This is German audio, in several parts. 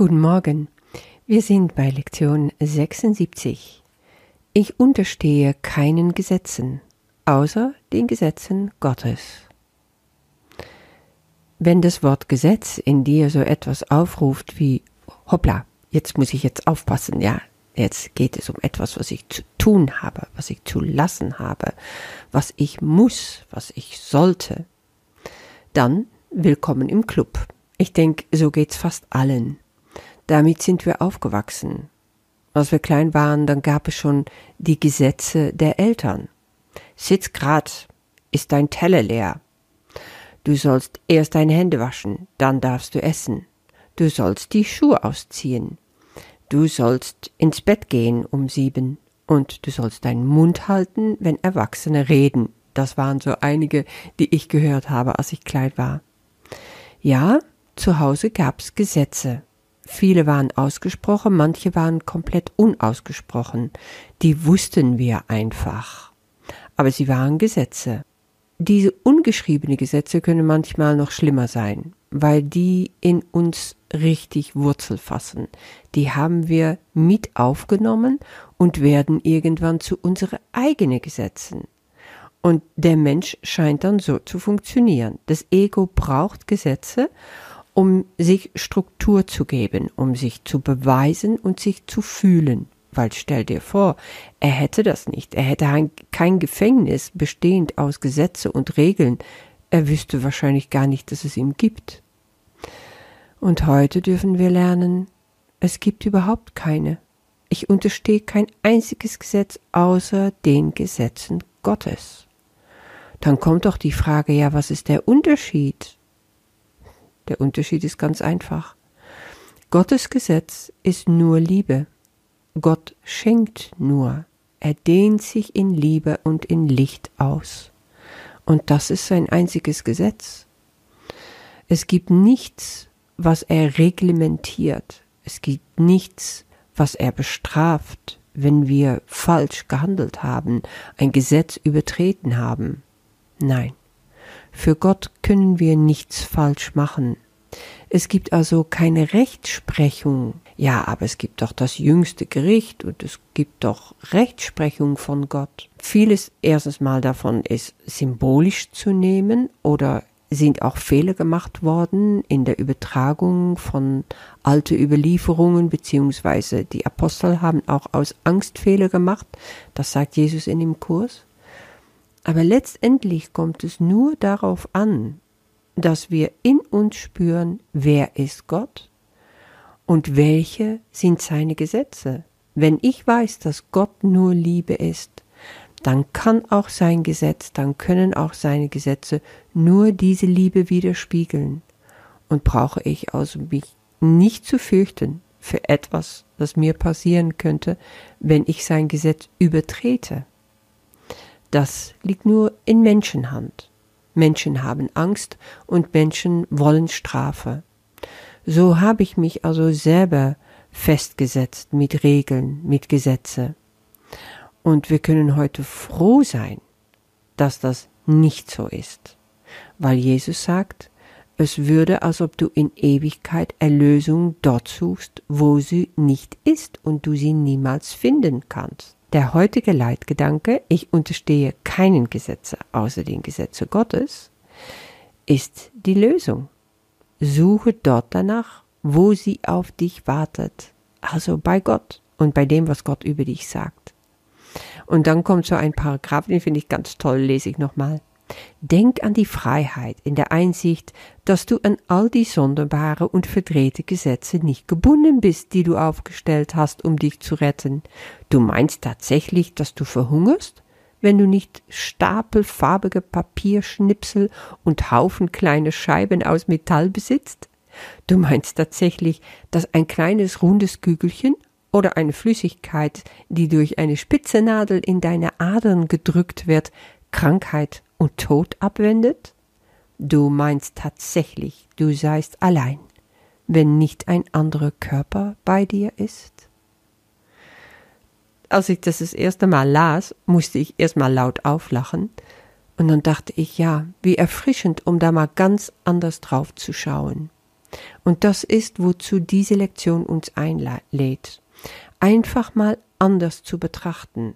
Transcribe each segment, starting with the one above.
Guten Morgen. Wir sind bei Lektion 76. Ich unterstehe keinen Gesetzen, außer den Gesetzen Gottes. Wenn das Wort Gesetz in dir so etwas aufruft wie hoppla, jetzt muss ich jetzt aufpassen, ja, jetzt geht es um etwas, was ich zu tun habe, was ich zu lassen habe, was ich muss, was ich sollte, dann willkommen im Club. Ich denke, so geht's fast allen. Damit sind wir aufgewachsen. Als wir klein waren, dann gab es schon die Gesetze der Eltern. Sitz grad, ist dein Teller leer. Du sollst erst deine Hände waschen, dann darfst du essen. Du sollst die Schuhe ausziehen. Du sollst ins Bett gehen um sieben. Und du sollst deinen Mund halten, wenn Erwachsene reden. Das waren so einige, die ich gehört habe, als ich klein war. Ja, zu Hause gab's Gesetze. Viele waren ausgesprochen, manche waren komplett unausgesprochen. Die wussten wir einfach. Aber sie waren Gesetze. Diese ungeschriebene Gesetze können manchmal noch schlimmer sein, weil die in uns richtig Wurzel fassen. Die haben wir mit aufgenommen und werden irgendwann zu unsere eigenen Gesetzen. Und der Mensch scheint dann so zu funktionieren. Das Ego braucht Gesetze, um sich Struktur zu geben, um sich zu beweisen und sich zu fühlen. Weil stell dir vor, er hätte das nicht, er hätte ein, kein Gefängnis bestehend aus Gesetze und Regeln, er wüsste wahrscheinlich gar nicht, dass es ihm gibt. Und heute dürfen wir lernen, es gibt überhaupt keine. Ich unterstehe kein einziges Gesetz außer den Gesetzen Gottes dann kommt doch die Frage, ja, was ist der Unterschied? Der Unterschied ist ganz einfach. Gottes Gesetz ist nur Liebe. Gott schenkt nur. Er dehnt sich in Liebe und in Licht aus. Und das ist sein einziges Gesetz. Es gibt nichts, was er reglementiert. Es gibt nichts, was er bestraft, wenn wir falsch gehandelt haben, ein Gesetz übertreten haben. Nein, für Gott können wir nichts falsch machen. Es gibt also keine Rechtsprechung. Ja, aber es gibt doch das jüngste Gericht und es gibt doch Rechtsprechung von Gott. Vieles erstens mal davon ist symbolisch zu nehmen oder sind auch Fehler gemacht worden in der Übertragung von alte Überlieferungen, beziehungsweise die Apostel haben auch aus Angst Fehler gemacht. Das sagt Jesus in dem Kurs. Aber letztendlich kommt es nur darauf an, dass wir in uns spüren, wer ist Gott und welche sind seine Gesetze. Wenn ich weiß, dass Gott nur Liebe ist, dann kann auch sein Gesetz, dann können auch seine Gesetze nur diese Liebe widerspiegeln. Und brauche ich also mich nicht zu fürchten für etwas, das mir passieren könnte, wenn ich sein Gesetz übertrete. Das liegt nur in Menschenhand. Menschen haben Angst und Menschen wollen Strafe. So habe ich mich also selber festgesetzt mit Regeln, mit Gesetze. Und wir können heute froh sein, dass das nicht so ist, weil Jesus sagt, es würde, als ob du in Ewigkeit Erlösung dort suchst, wo sie nicht ist und du sie niemals finden kannst. Der heutige Leitgedanke, ich unterstehe keinen Gesetze außer den Gesetze Gottes, ist die Lösung. Suche dort danach, wo sie auf dich wartet, also bei Gott und bei dem, was Gott über dich sagt. Und dann kommt so ein Paragraph, den finde ich ganz toll, lese ich nochmal. Denk an die Freiheit in der Einsicht, dass du an all die sonderbare und verdrehte Gesetze nicht gebunden bist, die du aufgestellt hast, um dich zu retten. Du meinst tatsächlich, dass du verhungerst, wenn du nicht stapelfarbige Papierschnipsel und Haufen kleine Scheiben aus Metall besitzt? Du meinst tatsächlich, dass ein kleines rundes Kügelchen oder eine Flüssigkeit, die durch eine spitze Nadel in deine Adern gedrückt wird, Krankheit und Tod abwendet? Du meinst tatsächlich, du seist allein, wenn nicht ein anderer Körper bei dir ist? Als ich das das erste Mal las, musste ich erstmal laut auflachen, und dann dachte ich, ja, wie erfrischend, um da mal ganz anders drauf zu schauen. Und das ist, wozu diese Lektion uns einlädt. Einfach mal anders zu betrachten.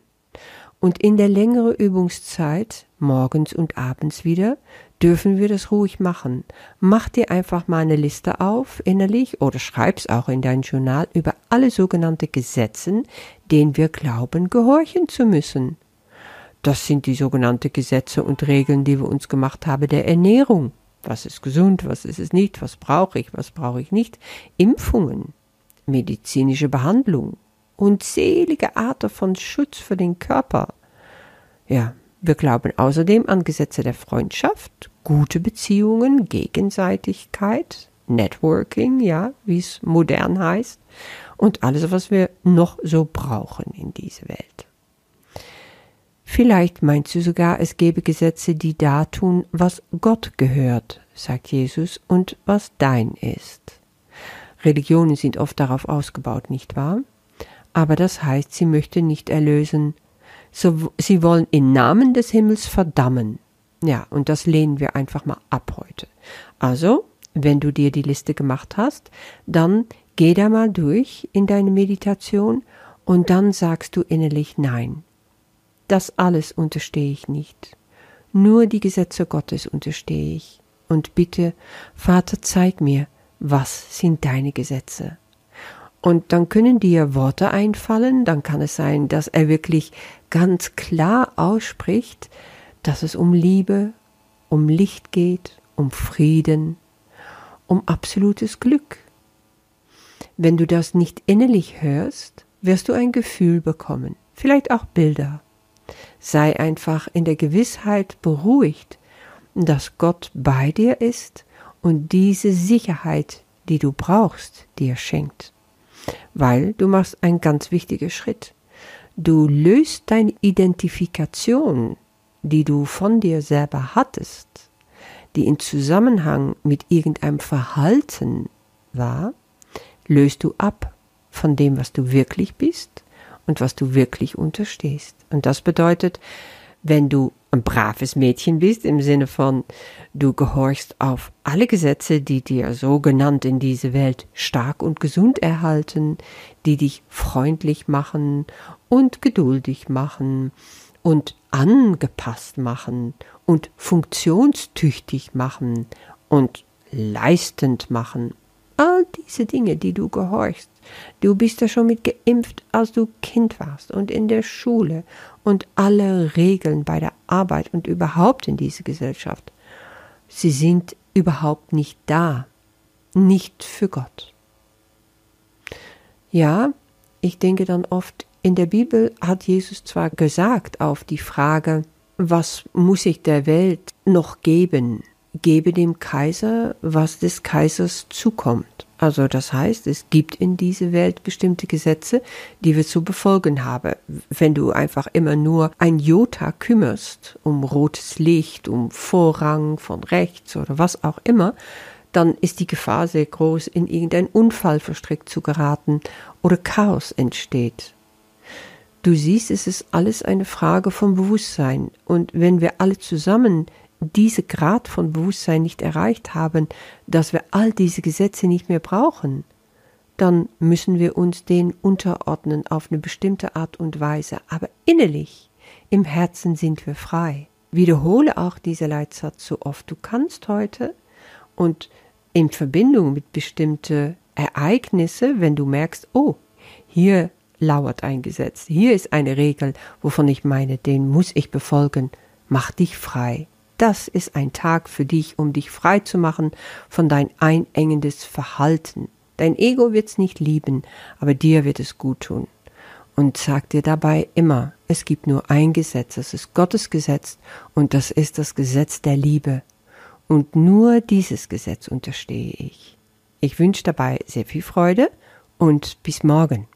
Und in der längeren Übungszeit, morgens und abends wieder, dürfen wir das ruhig machen. Mach dir einfach mal eine Liste auf, innerlich, oder schreib's auch in dein Journal über alle sogenannte Gesetzen, denen wir glauben, gehorchen zu müssen. Das sind die sogenannten Gesetze und Regeln, die wir uns gemacht haben der Ernährung. Was ist gesund, was ist es nicht, was brauche ich, was brauche ich nicht. Impfungen, medizinische Behandlung, unzählige Arten von Schutz für den Körper. Ja, wir glauben außerdem an Gesetze der Freundschaft, gute Beziehungen, Gegenseitigkeit, Networking, ja, wie es modern heißt, und alles, was wir noch so brauchen in dieser Welt. Vielleicht meinst du sogar, es gäbe Gesetze, die da tun, was Gott gehört, sagt Jesus, und was dein ist. Religionen sind oft darauf ausgebaut, nicht wahr? Aber das heißt, sie möchten nicht erlösen. So, sie wollen im Namen des Himmels verdammen. Ja, und das lehnen wir einfach mal ab heute. Also, wenn du dir die Liste gemacht hast, dann geh da mal durch in deine Meditation und dann sagst du innerlich Nein. Das alles unterstehe ich nicht. Nur die Gesetze Gottes unterstehe ich. Und bitte, Vater, zeig mir, was sind deine Gesetze? Und dann können dir Worte einfallen, dann kann es sein, dass er wirklich ganz klar ausspricht, dass es um Liebe, um Licht geht, um Frieden, um absolutes Glück. Wenn du das nicht innerlich hörst, wirst du ein Gefühl bekommen, vielleicht auch Bilder. Sei einfach in der Gewissheit beruhigt, dass Gott bei dir ist und diese Sicherheit, die du brauchst, dir schenkt. Weil du machst einen ganz wichtigen Schritt. Du löst deine Identifikation, die du von dir selber hattest, die in Zusammenhang mit irgendeinem Verhalten war, löst du ab von dem, was du wirklich bist und was du wirklich unterstehst. Und das bedeutet, wenn du ein braves Mädchen bist, im Sinne von, du gehorchst auf alle Gesetze, die dir so genannt in diese Welt stark und gesund erhalten, die dich freundlich machen und geduldig machen und angepasst machen und funktionstüchtig machen und leistend machen. All diese Dinge, die du gehorchst, Du bist ja schon mit geimpft, als du Kind warst und in der Schule und alle Regeln bei der Arbeit und überhaupt in dieser Gesellschaft. Sie sind überhaupt nicht da, nicht für Gott. Ja, ich denke dann oft, in der Bibel hat Jesus zwar gesagt auf die Frage, was muss ich der Welt noch geben? Gebe dem Kaiser, was des Kaisers zukommt. Also das heißt, es gibt in dieser Welt bestimmte Gesetze, die wir zu befolgen haben. Wenn du einfach immer nur ein Jota kümmerst, um rotes Licht, um Vorrang von rechts oder was auch immer, dann ist die Gefahr sehr groß, in irgendeinen Unfall verstrickt zu geraten oder Chaos entsteht. Du siehst, es ist alles eine Frage von Bewusstsein. Und wenn wir alle zusammen diese Grad von Bewusstsein nicht erreicht haben, dass wir all diese Gesetze nicht mehr brauchen, dann müssen wir uns denen unterordnen auf eine bestimmte Art und Weise. Aber innerlich, im Herzen sind wir frei. Wiederhole auch diese Leitsatz so oft du kannst heute und in Verbindung mit bestimmten Ereignisse, wenn du merkst, oh, hier lauert ein Gesetz, hier ist eine Regel, wovon ich meine, den muss ich befolgen, mach dich frei. Das ist ein Tag für dich, um dich frei zu machen von dein einengendes Verhalten. Dein Ego wird's nicht lieben, aber dir wird es gut tun. Und sag dir dabei immer, es gibt nur ein Gesetz, das ist Gottes Gesetz und das ist das Gesetz der Liebe. Und nur dieses Gesetz unterstehe ich. Ich wünsche dabei sehr viel Freude und bis morgen.